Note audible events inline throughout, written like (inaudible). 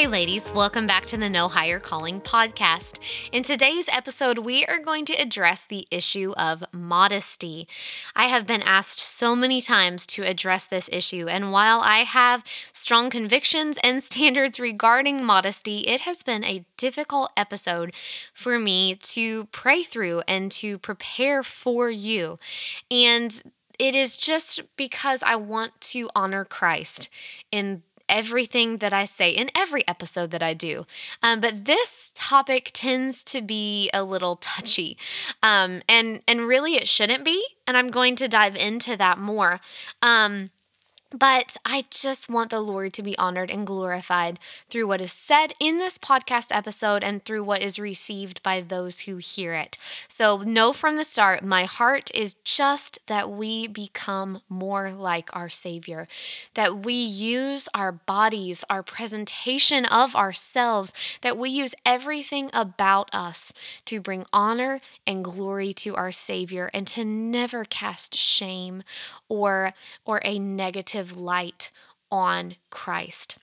Hey, ladies, welcome back to the No Higher Calling podcast. In today's episode, we are going to address the issue of modesty. I have been asked so many times to address this issue, and while I have strong convictions and (laughs) standards regarding modesty, it has been a difficult episode for me to pray through and to prepare for you. And it is just because I want to honor Christ in everything that I say in every episode that I do. Um, but this topic tends to be a little touchy, um, and and really it shouldn't be. And I'm going to dive into that more. Um, but I just want the Lord to be honored and glorified through what is said in this podcast episode and through what is received by those who hear it. So, know from the start, my heart is just that we become more like our Savior, that we use our bodies, our presentation of ourselves, that we use everything about us to bring honor and glory to our Savior and to never cast shame or, or a negative light on Christ.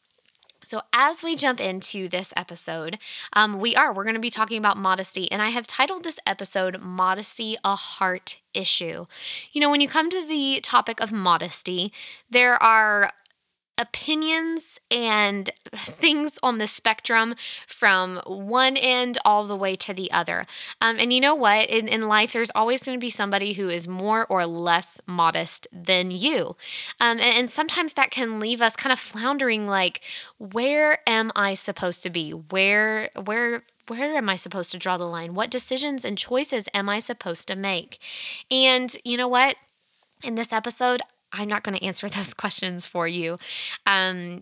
So, as we jump into this episode, um, we are, we're going to be talking about modesty. And I have titled this episode, Modesty a Heart Issue. You know, when you come to the topic of modesty, there are opinions and things on the spectrum from one end all the way to the other. Um, and you know what? In, in life, there's always going to be somebody who is more or less modest than you. Um, and, and sometimes that can leave us kind of floundering like, where am I supposed to be? Where, where, where am I supposed to draw the line? What decisions and choices am I supposed to make? And you know what? In this episode, I'm not going to answer (laughs) those questions for you. Um,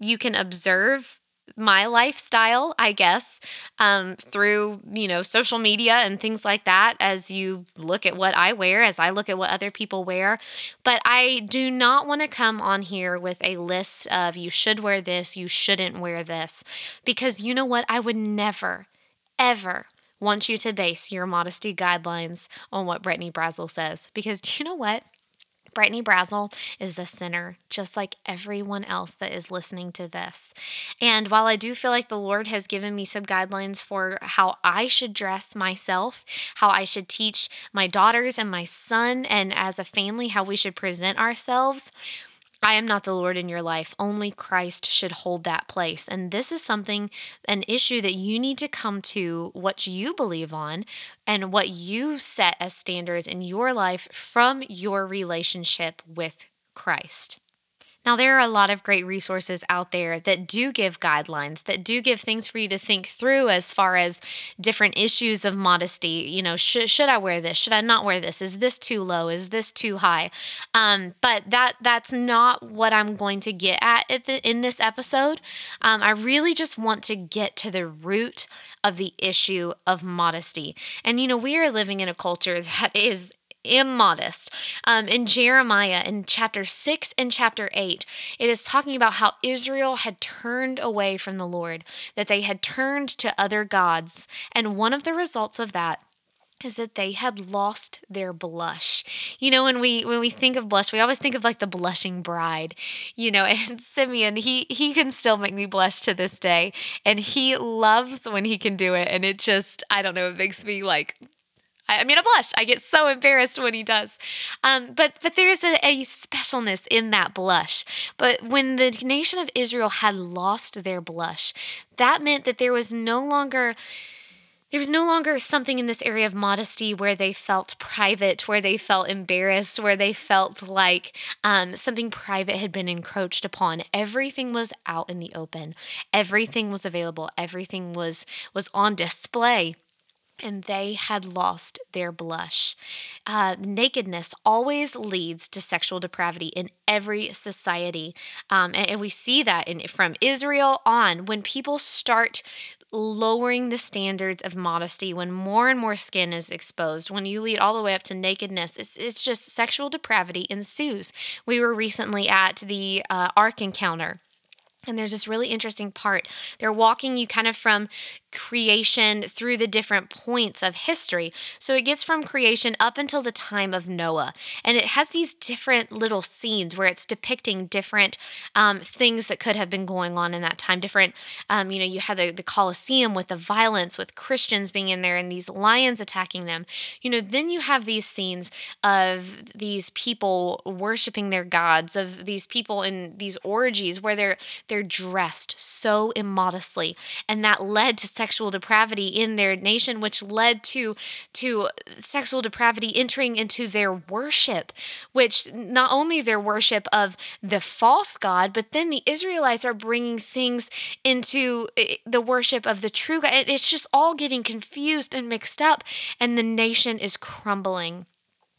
you can observe my lifestyle, I guess, um, through you know social media and things like that. As you look at what I wear, as I look at what other people wear, but I do not want to come on here with a list of you should wear this, you shouldn't wear this, because you know what? I would never, ever want you to base your modesty guidelines on what Brittany Brazel says, because do you know what? Brittany Brazel is the sinner, just like everyone else that is listening to this. And while I do feel like the Lord has given me some guidelines for how I should dress myself, how I should teach my daughters and my son, and as a family, how we should present ourselves, I am not the Lord in your life. Only Christ should hold that place. And this is something, an issue that you need to come to what you believe on and what you set as standards in your life from your relationship with Christ. Now, there are a lot of great resources out there that do give guidelines, that do give things for you to think through as far as different issues of modesty. You know, should, should I wear this? Should I not wear this? Is this too low? Is this too high? Um, but that that's not what I'm going to get at in this episode. Um, I really just want to get to the root of the issue of modesty. And, you know, we are living in a culture (laughs) that is immodest. Um, in Jeremiah, in chapter 6 and chapter 8, it is talking about how Israel had turned away from the Lord, that they had turned to other gods. And one of the results of that is that they had lost their blush. You know, when we when we think of blush, we always think of like the blushing bride. You know, (laughs) and Simeon, he he can still make me blush to this day, and he loves when he can do it. And it just, I don't know, it makes me like I, mean, I blush. I get so embarrassed when he does. Um, but but there's a, a specialness in that blush. But when the nation of Israel had lost their blush, that meant that there was no longer there was no longer something in this area of modesty where they felt private, where they felt embarrassed, where they felt like um, something private had been encroached upon. Everything was out in the open. Everything was available. Everything was was on display and they had lost their blush. Uh, nakedness always leads to sexual depravity in every society. Um, and, and, we see that in, from Israel on when people start lowering the standards of modesty when more and more skin is exposed, when you lead all the way up to nakedness, it's, it's just sexual depravity ensues. We were recently at the uh, Ark encounter. And there's this really interesting part. They're walking you kind of from creation through the different points of history. So it gets from creation up until the time of Noah. And it has these different little scenes where it's depicting different um, things that could have been going on in that time. Different, um, you know, you had the, the Colosseum with the violence, with Christians being in there and these lions attacking them. You know, then you have these scenes of these people worshiping their gods, of these people in these orgies where they're they're dressed so immodestly. And that led to sexual depravity in their nation, which led to to sexual depravity entering into their worship, which not only their worship of the false god, but then the Israelites are bringing things into eh, the worship of the true God. It's just all getting confused and mixed up, and the nation is crumbling.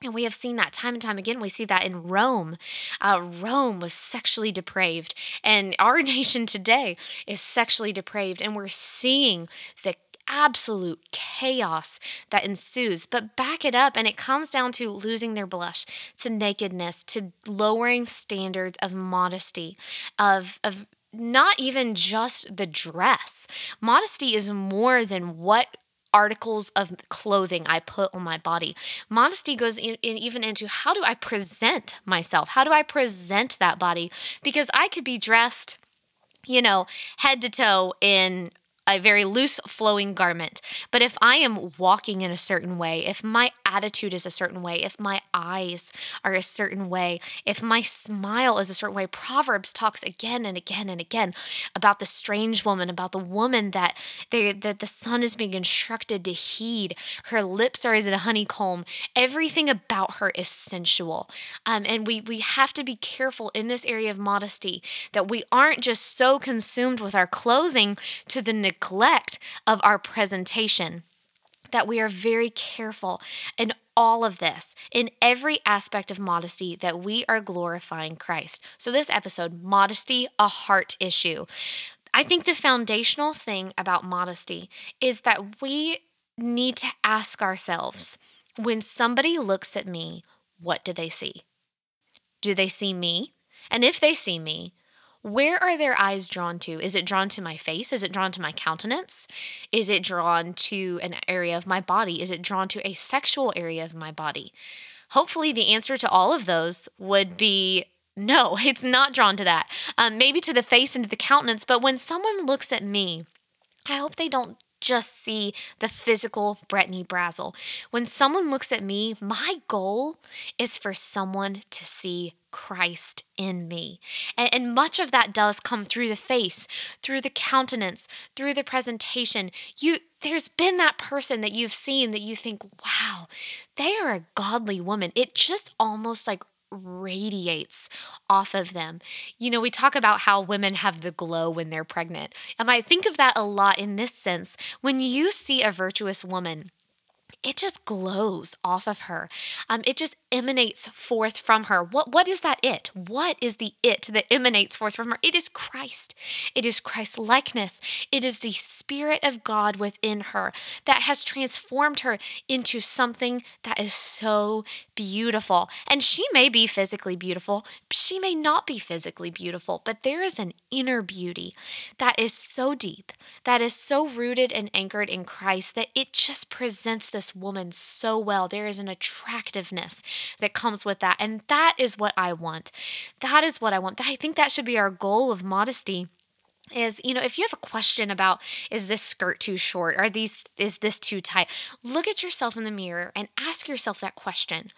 And we have seen that time and time again. We see that in Rome. Uh, Rome was sexually depraved, and our (laughs) nation today is sexually depraved, and we're seeing the absolute chaos that ensues. But back it up, and it comes down to losing their blush, to nakedness, to lowering standards of modesty, of, of not even just the dress. Modesty is more than what articles of clothing I put on my body. Modesty goes in, in, even into how do I present myself? How do I present that body? Because I could be dressed, you know, head to toe in a very loose flowing garment. But if I am walking in a certain way, if my attitude is a certain way, if my eyes are a certain way, if my smile is a certain way, Proverbs talks again and again and again about the strange woman, about the woman that they, that the son is being instructed to heed. Her lips are as a honeycomb. Everything about her is sensual. Um, and we we have to be careful in this area of modesty that we aren't just so consumed with our clothing to the neglect of our presentation that we are very careful in all of this, in every aspect of modesty, that we are glorifying Christ. So, this episode, modesty, a heart issue. I think the foundational thing about modesty is that we need to ask ourselves when somebody looks at me, what do they see? Do they see me? And if they see me, where are their eyes drawn to? Is it drawn to my face? Is it drawn to my countenance? Is it drawn to an area of my body? Is it drawn to a sexual area of my body? Hopefully, the answer to all of those would be no, (laughs) it's not drawn to that. Um, maybe to the face and to the countenance, but when someone looks at me, I hope they don't just see the physical Brittany Brazel. When someone looks at me, my goal is for someone to see Christ in me. And, and, much of that does come through the face, through the countenance, through the presentation. You there's been that person that you've seen that you think, wow, they are a godly woman. It just almost like radiates off of them. You know, we talk about how women have the glow when they're pregnant. And I think of that a lot in this sense. When you see a virtuous woman, it just glows off of her. Um, it just emanates forth from her. What what is that it? What is the it that emanates forth from her? It is Christ. It is Christ likeness. It is the spirit of God within her that has transformed her into something that is so beautiful. And she may be physically beautiful, she may not be physically beautiful, but there is an inner beauty that is so deep, that is so rooted and anchored in Christ that it just presents this woman so well. There is an attractiveness that comes with that. And that is what I want. That is what I want. I think that should be our goal of modesty is you know if you have a question about is this skirt too short are these is this too tight look at yourself in the mirror and ask yourself that question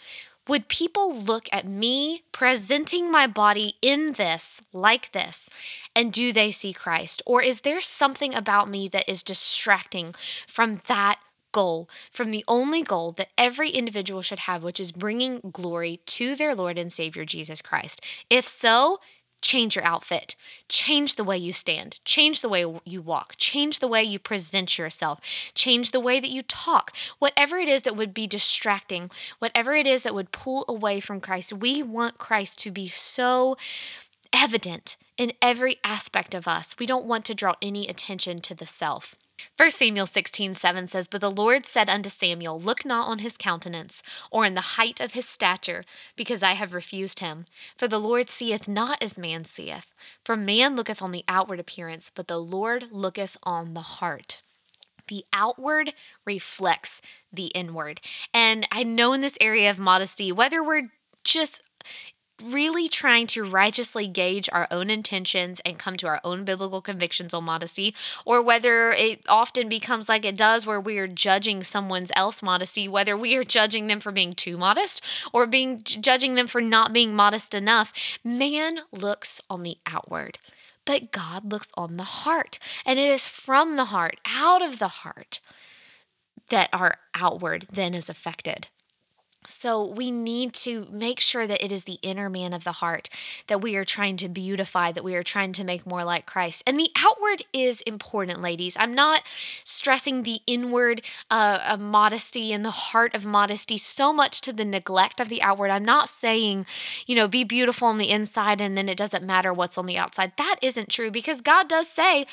would people look at me presenting my body in this like this and do they see Christ or is there something about me that is distracting from that goal from the only goal that every individual should have, which is bringing glory to their Lord and Savior Jesus Christ. If so, change your outfit, change the way you stand, change the way you walk, change the way you present yourself, change the way that you talk. Whatever it is that would be distracting, whatever it is that would pull away from Christ, we want Christ to be so evident in every aspect of us. We don't want to draw any attention to the self. 1 Samuel 16, 7 says, But the Lord said unto Samuel, Look not on his countenance, or in the height of his stature, because I have refused him. For the Lord seeth not as man seeth. For man looketh on the outward appearance, but the Lord looketh on the heart. The outward reflects the inward. And I know in this area of modesty, whether we're just really trying to righteously gauge our own intentions and come to our own biblical convictions on modesty, or whether it often becomes like it does where we are judging someone's else modesty, whether we are judging them for being too modest or being judging them for not being modest enough. Man looks on the outward. But God looks on the heart, and it is from the heart, out of the heart, that our outward then is affected. So we need to make sure that it is the inner man of the heart that we are trying to beautify, that we are trying to make more like Christ. And the outward is important, ladies. I'm not stressing the inward uh, modesty and the heart of modesty so much to the neglect of the outward. I'm not saying, you know, be beautiful on the inside and then it doesn't matter what's on the outside. That isn't true because God does say,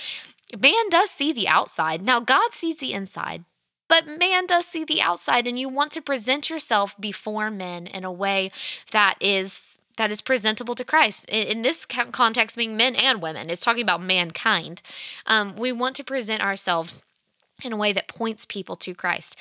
man does see the outside. Now, God sees the inside. But man does see the outside, and you want to present yourself before men in a way that is that is presentable to Christ. In, this context, being men and women, it's talking about mankind. Um, we want to present ourselves in a way that points people to Christ.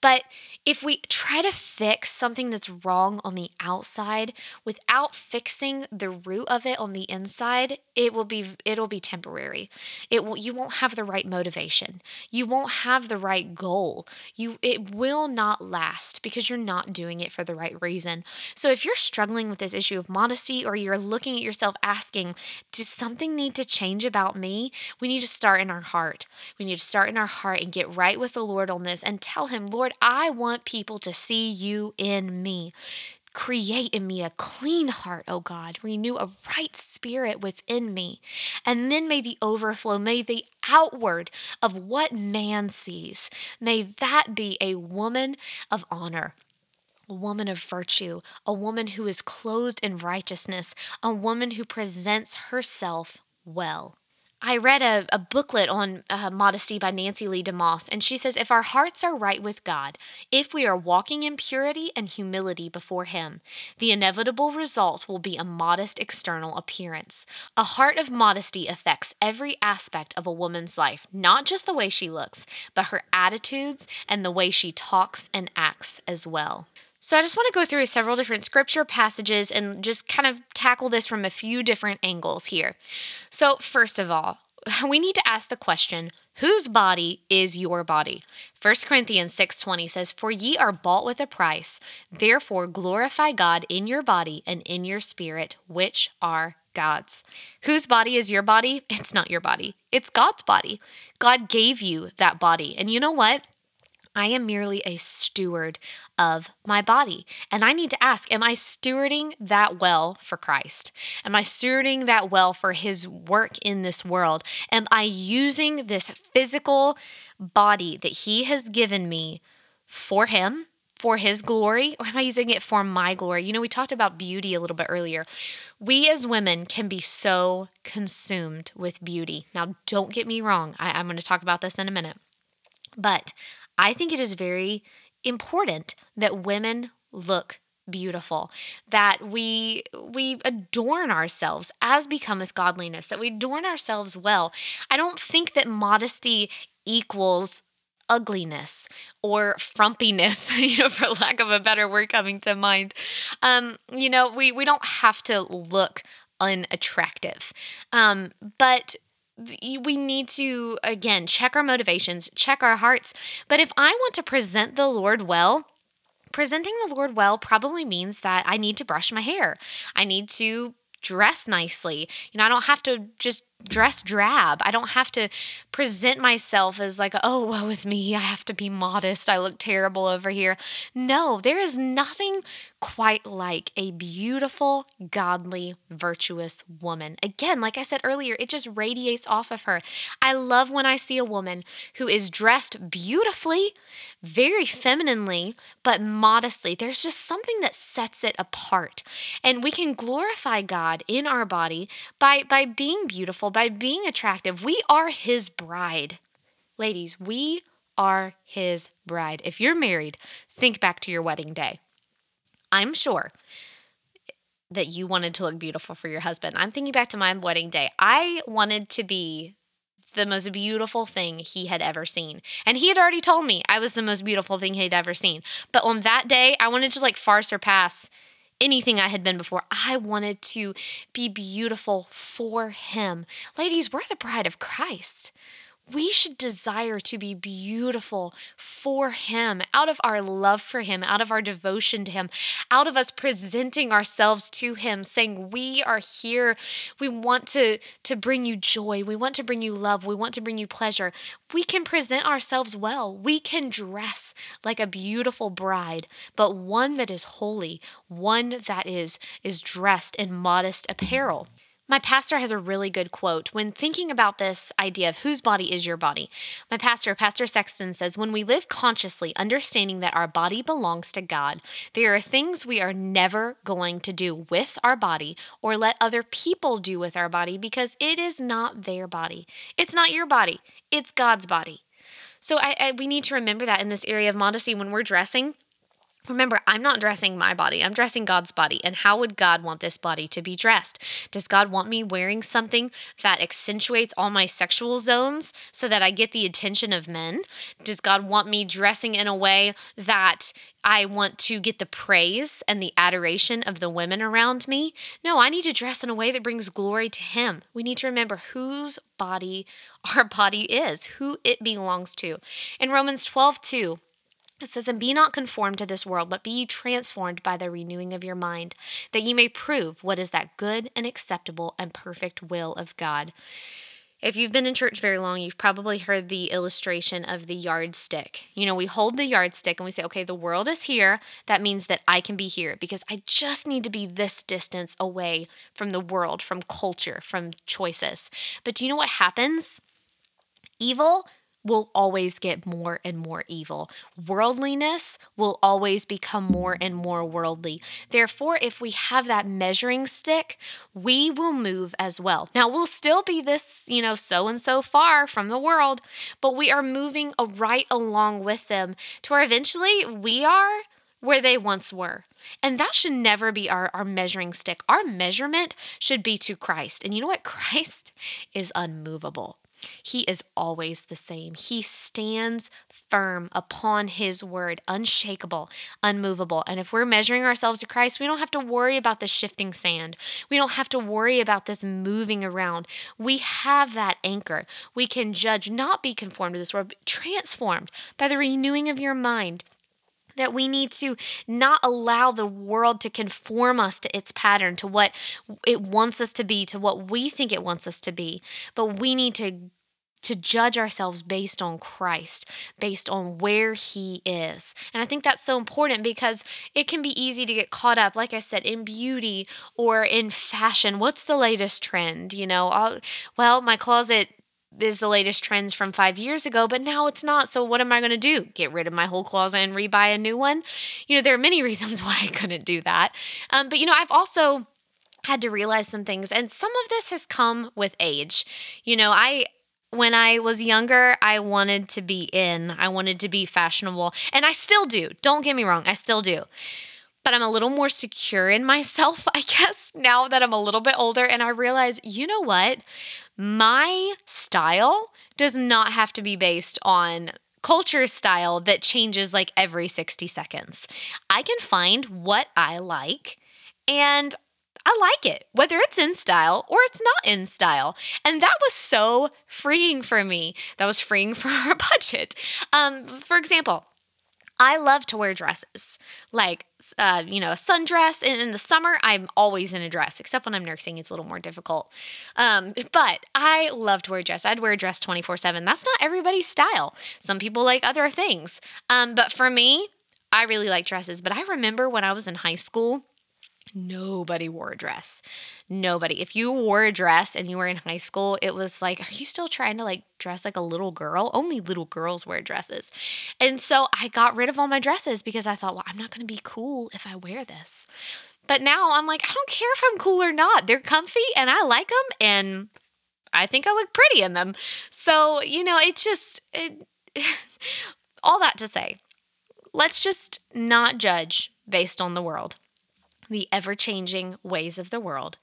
But if we try to fix something that's wrong on the outside without fixing the root of it on the inside, it will be it'll be temporary. It will you won't have the right motivation. You won't have the right goal. You it will not last because you're not doing it for the right reason. So if you're struggling with this issue of modesty or you're looking at yourself asking, does something need to change about me? We need to start in our heart. We need to start in our heart and get right with the Lord on this and tell him, Lord, I want want people to see you in me. Create in me a clean heart, O God. Renew a right spirit within me. And then may the overflow, may the outward of what man sees, may that be a woman of honor a woman of virtue, a woman who is clothed in righteousness, a woman who presents herself well. I read a, a booklet on uh, modesty by Nancy Leigh DeMoss, and she says if our hearts are right with God, if we are walking in purity and humility before Him, the inevitable result will be a modest external appearance. A heart of modesty affects every aspect of a woman's life, not just the way she looks, but her attitudes and the way she talks and acts as well. So I just want to go through several different scripture passages and just kind of tackle this from a few different angles here. So, first of all, (laughs) we need to ask the question, whose body is your body? 1 Corinthians 6:20 says, "For ye are bought with a price; therefore glorify God in your body and in your spirit, which are God's. Whose body is your body? It's not your body. It's God's body. God gave you that body. And you know what? I am merely a steward of my body. And I need to ask Am I stewarding that well for Christ? Am I stewarding that well for His work in this world? Am I using this physical body that He has given me for Him? For his glory, or am I using it for my glory? You know, we talked about beauty a little bit earlier. We as women can be so consumed with beauty. Now, don't get me wrong, I, I'm going to talk about this in a minute. But I think it is very important that women look beautiful that we we adorn ourselves as becometh godliness that we adorn ourselves well. I don't think that modesty equals ugliness or frumpiness (laughs) you know for lack of a better word coming to mind. Um you know we we don't have to look unattractive. Um but we need to again check our motivations, check our hearts. But if I want to present the Lord well, presenting the Lord well probably means that I need to brush my hair. I need to dress nicely. You know, I don't have to just dress drab. I don't have to present myself as like, oh, woe is me. I have to be modest. I look terrible over here. No, there is nothing quite like a beautiful, godly, virtuous woman. Again, like I said earlier, it just radiates off of her. I love when I see a woman who is dressed beautifully, very femininely, but modestly. There's just something that sets it apart. And we can glorify God in our body by by being by being attractive. We are his bride. Ladies, we are his bride. If you're married, think back to your wedding day. I'm sure that you wanted to look beautiful for your husband. I'm thinking back to my wedding day. I wanted to be the most beautiful thing he had ever seen. And he had already told me I was the most beautiful thing he'd ever seen. But on that day, I wanted to like far surpass anything I had been before. I wanted to be beautiful for him. Ladies, we're the bride of Christ we should desire to be beautiful for Him, out of our love for Him, out of our devotion to Him, out of us presenting ourselves to Him, saying, We are here. We want to, to bring you joy. We want to bring you love. We want to bring you pleasure. We can present ourselves well. We can dress like a beautiful bride, but one that is holy, one that is, is dressed in modest apparel. My pastor has a really good quote when thinking about this idea of whose body is your body. My pastor, Pastor Sexton, says When we live consciously, understanding that our body belongs to God, there are things we are never going to do with our body or let other people do with our body because it is not their body. It's not your body, it's God's body. So I, I, we need to remember that in this area of modesty when we're dressing Remember, I'm not dressing my body, I'm dressing God's body. And how would God want this body to be dressed? Does God want me wearing something that accentuates all my sexual zones so that I get the attention of men? Does God want me dressing in a way that I want to get the praise and the adoration of the women around me? No, I need to dress in a way that brings glory to Him. We need to remember whose body our body is, who it belongs to. In Romans 12, 2, it says, And be not conformed to this world, but be ye transformed by the renewing of your mind, that ye may prove what is that good and acceptable and perfect will of God. If you've been in church very long, you've probably heard the illustration of the yardstick. You know, we hold the yardstick and we say, okay, the world is here. That means that I can be here because I just need to be this distance away from the world, from culture, from choices. But do you know what happens? Evil will always get more and more evil. Worldliness will always become more and more worldly. Therefore, if we have that measuring stick, we will move as well. Now, we'll still be this, you know, so and so far from the world, but we are moving right along with them to where eventually we are where they once were. And that should never be our, our measuring stick. Our measurement should be to Christ. And you know what? (laughs) Christ is unmovable. He is always the same. He stands firm upon His word, unshakable, unmovable. And if we're measuring ourselves to Christ, we don't have to worry about the shifting sand. We don't have to worry about this moving around. We have that anchor. We can judge, not be conformed to this world, but transformed by the renewing of your mind that we need to not allow the world to conform us to its pattern, to what it wants us to be, to what we think it wants us to be. But we need to to judge ourselves based on Christ, based on where He is. And I think that's so important because it can be easy to get caught up, like I said, in beauty or in fashion. What's the latest trend? You know, I'll, well, my closet is the latest trends from five years ago, but now it's not. So what am I going to do? Get rid of my whole closet and rebuy a new one? You know, there are many (laughs) reasons why I couldn't do that. Um, but you know, I've also had to realize some things, and some of this has come with age. You know, I when I was younger, I wanted to be in, I wanted to be fashionable, and I still do. Don't get me wrong, I still do. But I'm a little more secure in (laughs) myself, I guess, now that I'm a little bit older, and I realize, you know what? My style does not have to be based on culture style that changes like every 60 seconds. I can find what I like and I like it, whether it's in style or it's not in style. And that was so freeing for me. That was freeing (laughs) for our budget. Um, for example, I love to wear dresses, like uh, you know, a sundress. In, in the summer, I'm always in a dress, except when I'm nursing, it's a little more difficult. Um, but I love to wear a dress. I'd wear a dress 24 7. That's not everybody's style. Some people like other things. Um, but for me, I really like dresses. But I remember when I was in high school, Nobody wore a dress. Nobody. If you wore a dress and you were in high school, it was like, are you still trying to like dress like a little girl? Only little girls wear dresses. And so I got rid of all my dresses because I thought, well, I'm not going to be cool if I wear this. But now I'm like, I don't care if I'm cool or not. They're comfy and I like them and I think I look pretty in them. So, you know, it's just it, (laughs) all that to say, let's just not judge based on the world, the ever changing ways of the world.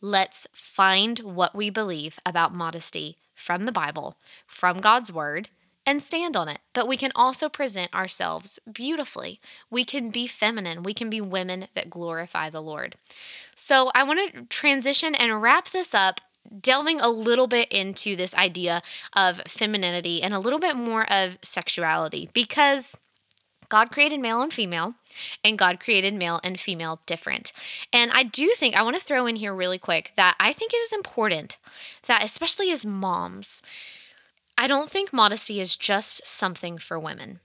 Let's find what we believe about modesty from the Bible, from God's word, and stand on it. But we can also present ourselves beautifully. We can be feminine. We can be women that glorify the Lord. So I want to transition and wrap this up delving a little bit into this idea of femininity and a little bit more of sexuality because God created male and female, and God created male and female different. And I do think, I want to throw in here really quick that I think it is important that, especially as moms, I don't think modesty is just something for women.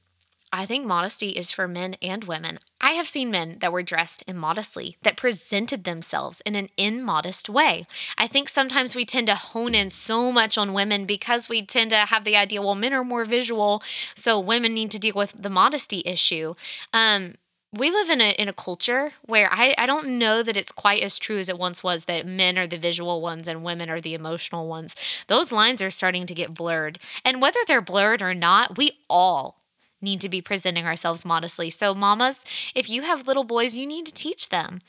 I think modesty is for men and women. I have seen men that were dressed immodestly, that presented themselves in an immodest way. I think sometimes we tend to hone in so much on women because we tend to have the idea, well, men are more visual, so women need to deal with the modesty issue. Um, we live in a in a culture where I, I don't know that it's quite as true as it once was that men are the visual ones and women are the emotional ones. Those lines are starting to get blurred. And whether they're blurred or not, we all need to be presenting ourselves modestly. So mamas, if you have little boys, you need to teach them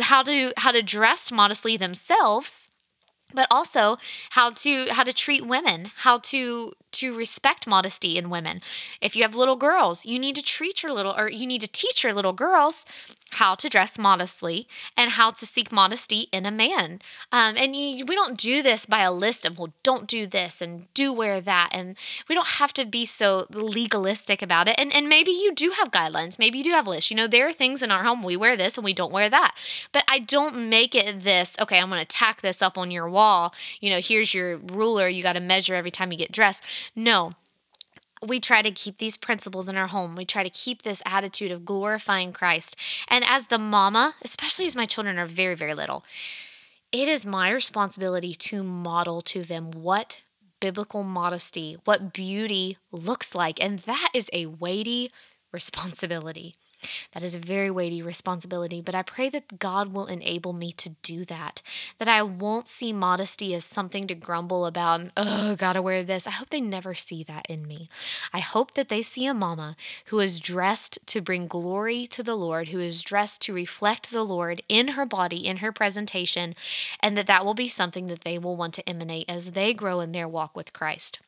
how to how to dress modestly themselves, but also how to how to treat women, how to to respect modesty in women. If you have little girls, you need to treat your little or you need to teach your little girls how to dress modestly and how to seek modesty in a man. Um, and you, we don't do this by a list of, well, don't do this and do wear that. And we don't have to be so legalistic about it. And, and maybe you do have guidelines. Maybe you do have lists. You know, there are things in our home, we wear this and we don't wear that. But I don't make it this, okay, I'm going to tack this up on your wall. You know, here's your ruler. You got to measure every time you get dressed. No, we try to keep these principles in our home. We try to keep this attitude of glorifying Christ. And as the mama, especially as my children are very, very little, it is my responsibility to model to them what biblical modesty, what beauty looks like. And that is a weighty responsibility. That is a very weighty responsibility, but I pray that God will enable me to do that. That I won't see modesty as something to grumble about, oh, gotta wear this. I hope they never see that in me. I hope that they see a mama who is dressed to bring glory to the Lord, who is dressed to reflect the Lord in her body, in her presentation, and that that will be something that they will want to emanate as they grow in their walk with Christ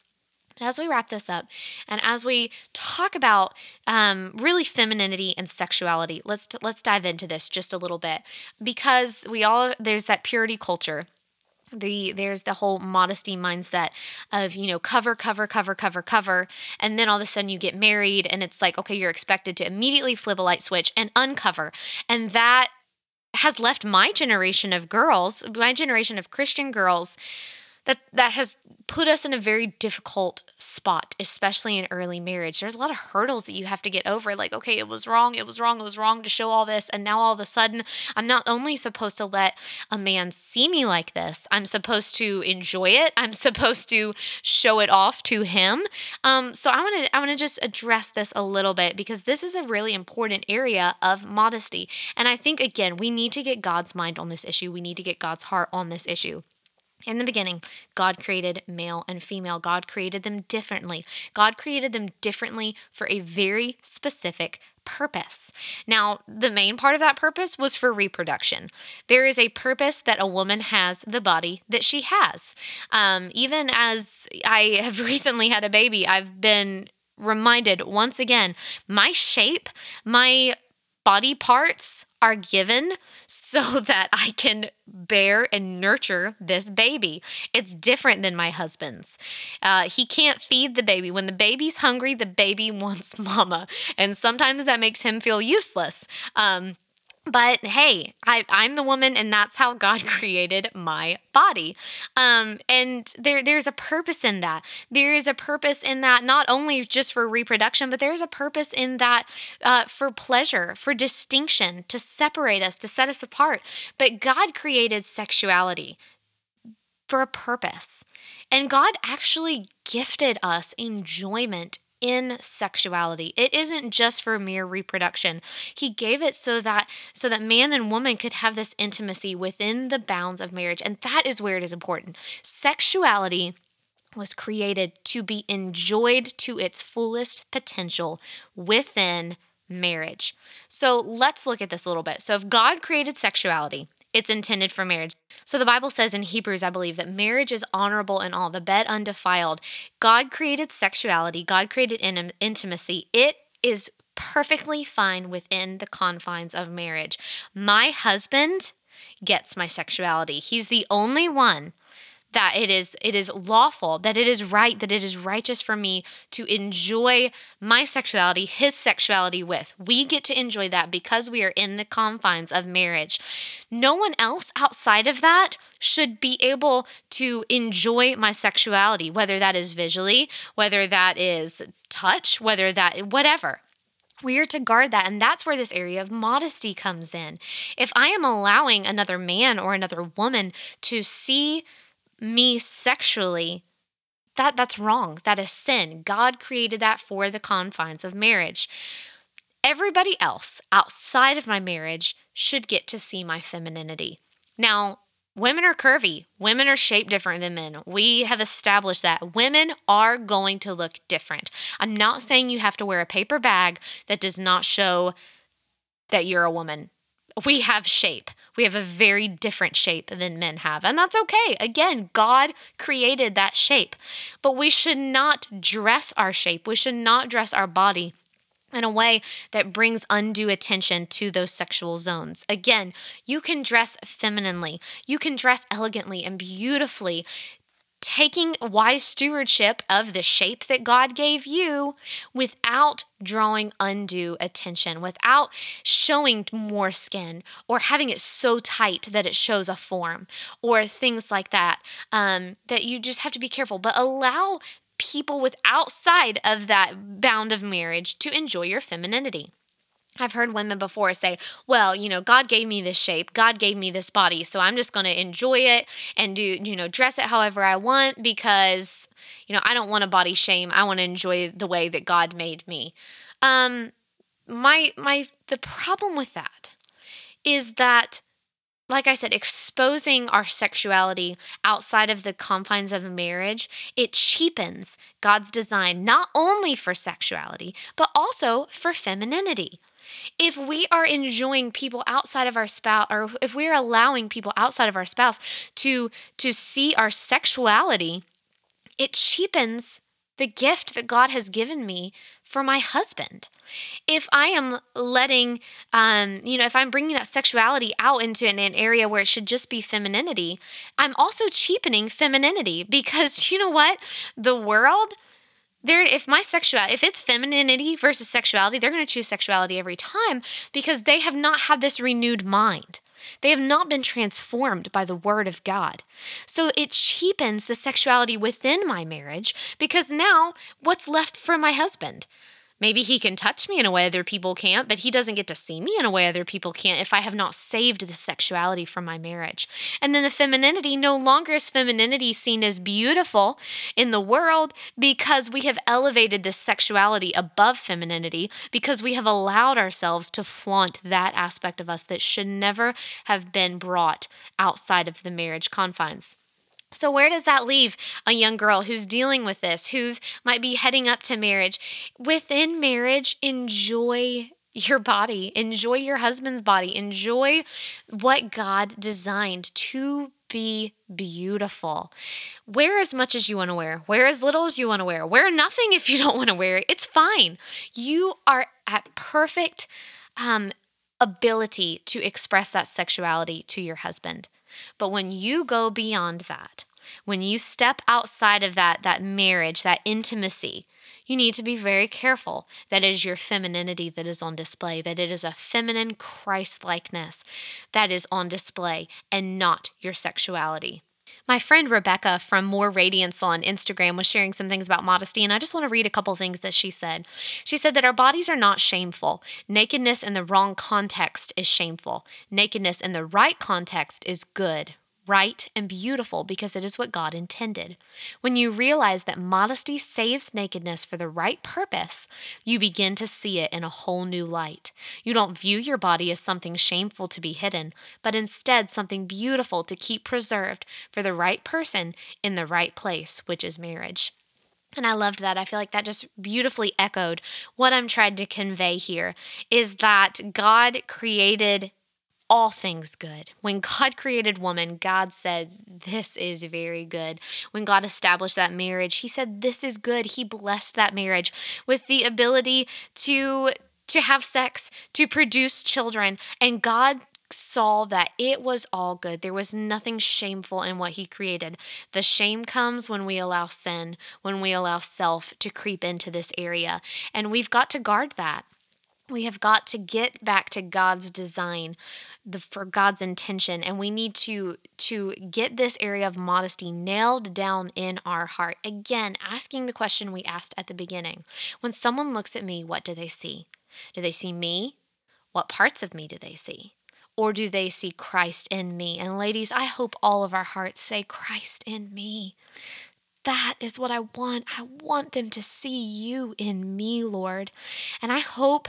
as we wrap this up and as we talk about um, really femininity and sexuality let's let's dive into this just a little bit. Because we all there's that purity culture. The there's the whole modesty mindset of you know cover cover cover cover cover. And then all of a sudden you get married and it's like okay you're expected to immediately flip a light switch and uncover. And that has left my generation of girls my generation of christian girls that that has put us in a very difficult spot, especially in early marriage. There's a lot of hurdles that you have to get over. Like, okay, it was wrong, it was wrong, it was wrong to show all this. And now all of a sudden, I'm not only supposed to let a man see me like this, I'm supposed to enjoy it. I'm (laughs) supposed to show it off to him. Um, so I want to I want to just address this a little bit because this is a really important area of modesty. And I think again, we need to get God's mind on this issue. We need to get God's heart on this issue. In the beginning, God created male and female. God created them differently. God created them differently for a very specific purpose. Now, the main part of that purpose was for reproduction. There is a purpose that a woman has the body that she has. Um, even as I have (laughs) recently had a baby, I've been reminded once again my shape, my body parts are given so (laughs) that I can bear and nurture this baby. It's different than my husband's. Uh, he can't feed the baby. When the baby's hungry, the baby (laughs) wants mama. And sometimes that makes him feel useless. Um, but hey I, i'm the woman and that's how god (laughs) created my body. Um, and there there's a purpose in that. There is a purpose in that not only just for reproduction but there's a purpose in that uh, for pleasure for distinction to separate us to set us apart. But god created sexuality for a purpose. And god actually gifted us enjoyment in sexuality. It isn't just for mere reproduction. He gave it so that so that man and woman could have this intimacy within the bounds of marriage. And that is where it is important. Sexuality was created to be enjoyed to its fullest potential within marriage. So let's look at this a little bit. So if God created sexuality, it's intended for marriage. So the Bible says in Hebrews, I believe, that marriage is honorable in all, the bed undefiled. God created sexuality, God created in- intimacy. It is perfectly fine within the confines of marriage. My husband gets my sexuality. He's the only one that it is it is lawful that it is right that it is righteous for me to enjoy my sexuality his sexuality with we get to enjoy that because we are in the confines of marriage no one else outside of that should be able to enjoy my sexuality whether that is visually whether that is touch whether that whatever we are to guard that. And that's where this area of modesty comes in. If I am allowing another man or another woman to see me sexually, that that's wrong. That is sin. God created that for the confines of marriage. Everybody else outside of my marriage should get to see my femininity. Now, women are curvy. Women are shaped different than men. We have established that women are going to look different. I'm not saying you have to wear a paper bag that does not show that you're a woman we have shape. We have a very different shape than men have. And that's okay. Again, God created that shape. But we should not dress our shape. We should not dress our body in a way that brings undue attention to those sexual zones. Again, you can dress femininely, you can dress elegantly and beautifully taking wise stewardship of the shape that God gave you without drawing undue attention, without showing more skin or having it so tight that it shows a form or things like that. Um, that you just have to be careful, but allow people with outside of that bound of marriage to enjoy your femininity. I've heard women before say, well, you know, God gave me this shape, God gave me this body, so I'm just going to enjoy it and do, you know, dress it however I want because, you know, I don't want to body shame. I want to enjoy the way that God made me. Um my my the problem with that is that like I said, exposing our sexuality outside of the confines of marriage, it cheapens God's design not only for sexuality, but also for femininity if we are enjoying people outside of our spouse or if we're allowing people outside of our spouse to to see our sexuality it cheapens the gift that God has given me for my husband. If I am letting, um, you know, if I'm bringing that sexuality out into an, an area where it should just be femininity, I'm also cheapening femininity because (laughs) you know what? The world there if my sexuality if it's femininity versus sexuality they're going to choose sexuality every time because they have not had this renewed mind they have not been transformed by the word of God. So it cheapens the sexuality within my marriage because now what's left for my husband? Maybe he can touch me in a way other people can't, but he doesn't get to see me in a way other people can't if I have not saved the sexuality from my marriage. And then the femininity, no longer is femininity seen as beautiful in the world because we have elevated this sexuality above femininity because we have allowed ourselves to flaunt that aspect of us that should never have been brought outside of the marriage confines. So, where does that leave a young girl who's dealing with this, who's might be heading up to marriage? Within marriage, enjoy your body, enjoy your husband's body, enjoy what God designed to be beautiful. Wear as much as you want to wear, wear as little as you want to wear, wear nothing if you (laughs) don't want to wear it. It's fine. You are at perfect um, ability to express that sexuality to your husband. But when you go beyond that, when you step outside of that that marriage, that intimacy, you need to be very careful that it is your femininity that is on display, that it is a feminine Christ likeness that is on display and not your sexuality. My friend Rebecca from More Radiance on Instagram was sharing some things about modesty, and I just want to read a couple things that she said. She said that our bodies are not shameful. Nakedness in the wrong context is shameful. Nakedness in the right context is good, right, and beautiful because it is what God intended. When you realize that modesty saves nakedness for the right purpose, you begin to see it in a whole new light. You don't view your body as something shameful to be hidden, but instead something beautiful to keep preserved for the right person in the right place, which is marriage. And I loved that. I feel like that just beautifully echoed what I'm trying to convey here is that God created all things good. When God created woman, God said, This is very good. When God established that marriage, He said, This is good. He blessed that marriage with the ability to. To have sex, to produce children. And God saw that it was all good. There was nothing shameful in what he created. The shame comes when we allow sin, when we allow self to creep into this area. And we've got to guard that. We have got to get back to God's design, the, for God's intention, and we need to to get this area of modesty nailed down in our heart. Again, asking the question we asked at the beginning: When someone looks at me, what do they see? Do they see me? What parts of me do they see? Or do they see Christ in me? And ladies, I hope all of our hearts say, Christ in me. That is what I want. I want them to see you in me, Lord. And I hope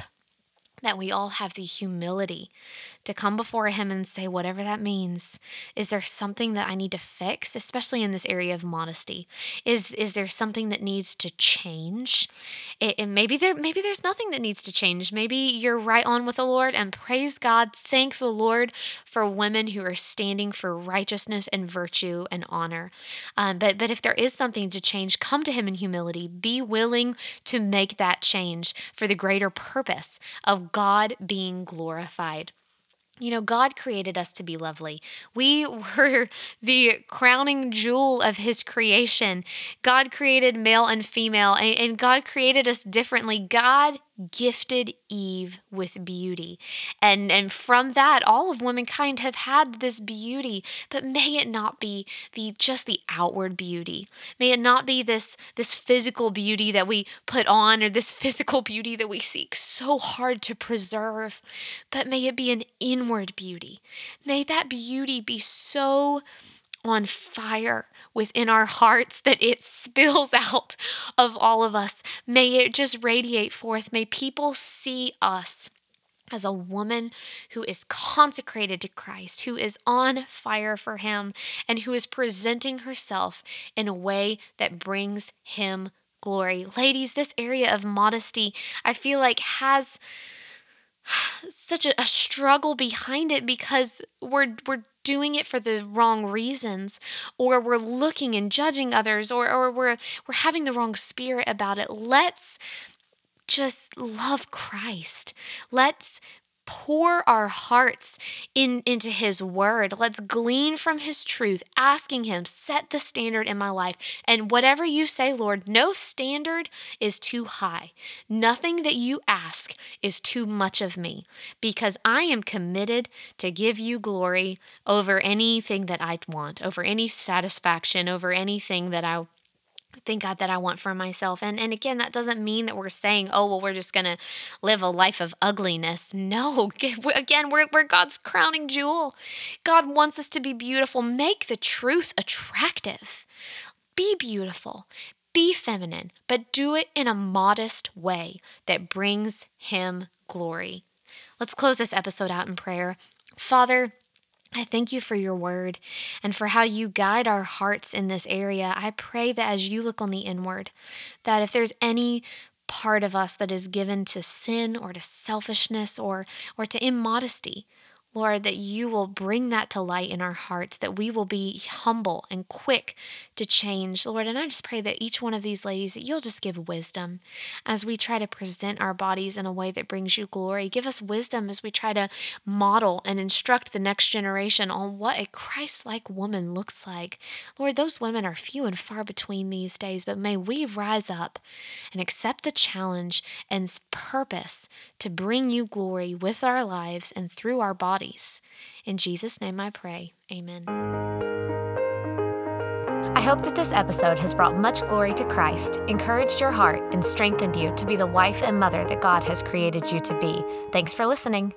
that we all have the humility to come before Him and say, whatever that means, is there something that I need to fix, especially in this area of modesty? Is is there something that needs to change? It, it, maybe there maybe there's nothing that needs to change. Maybe you're right on with the Lord, and praise God, thank the Lord for women who are standing for righteousness and virtue and honor. Um, but but if there is something to change, come to Him in humility. Be willing to make that change for the greater purpose of God being glorified. You know, God created us to be lovely. We (laughs) were the crowning jewel of His creation. God created male and female, and, God created us differently. God gifted Eve with beauty. And and from that all of womankind have had this beauty, but may it not be the just the outward beauty. May it not be this this physical beauty that we put on or this physical beauty that we seek so hard to preserve, but may it be an inward beauty. May that beauty be so on fire within our hearts that it spills (laughs) out of all of us. May it just radiate forth. May people see us as a woman who is consecrated to Christ, who is on fire for Him, and who is presenting herself in a way that brings Him glory. Ladies, this area of modesty, I feel like has (sighs) such a, a, struggle behind it because we're we're doing it for the wrong reasons or we're looking and judging others or, or we're we're having the wrong spirit about it let's just love Christ. Let's pour our hearts in, into His Word. Let's glean from His truth, asking Him, set the standard in my life. And whatever you say, Lord, no standard is too high. Nothing that you ask is too much of me because I am committed to give you glory over anything that I want, over any satisfaction, over anything that I thank God that I want for myself. And and again, that doesn't mean that we're saying, oh well, we're just gonna live a life of ugliness. (laughs) No, (laughs) again, we're we're God's crowning jewel. God wants us to be beautiful. Make the truth attractive. Be beautiful. Be feminine, but do it in a modest way that brings Him glory. Let's close this episode out in prayer. Father, I thank you for your word and for how you guide our hearts in this area. I pray that as you look on the inward, that if there's any part of us that is given to sin or to selfishness or or to immodesty, Lord, that you will bring that to light in our hearts, that we will be humble and quick to change, Lord. And I just pray that each one of these ladies, that you'll just give wisdom as we try to present our bodies in a way that brings you glory. Give us wisdom as we try to model and instruct the next generation on what a Christ like woman looks like. Lord, those women are few and far between these days, but may we rise up and accept the challenge and purpose to bring you glory with our lives and through our bodies bodies. In Jesus' name I pray. Amen. I hope that this episode has brought much glory to Christ, encouraged your heart, and strengthened you to be the wife and mother that God has created you to be. Thanks for listening.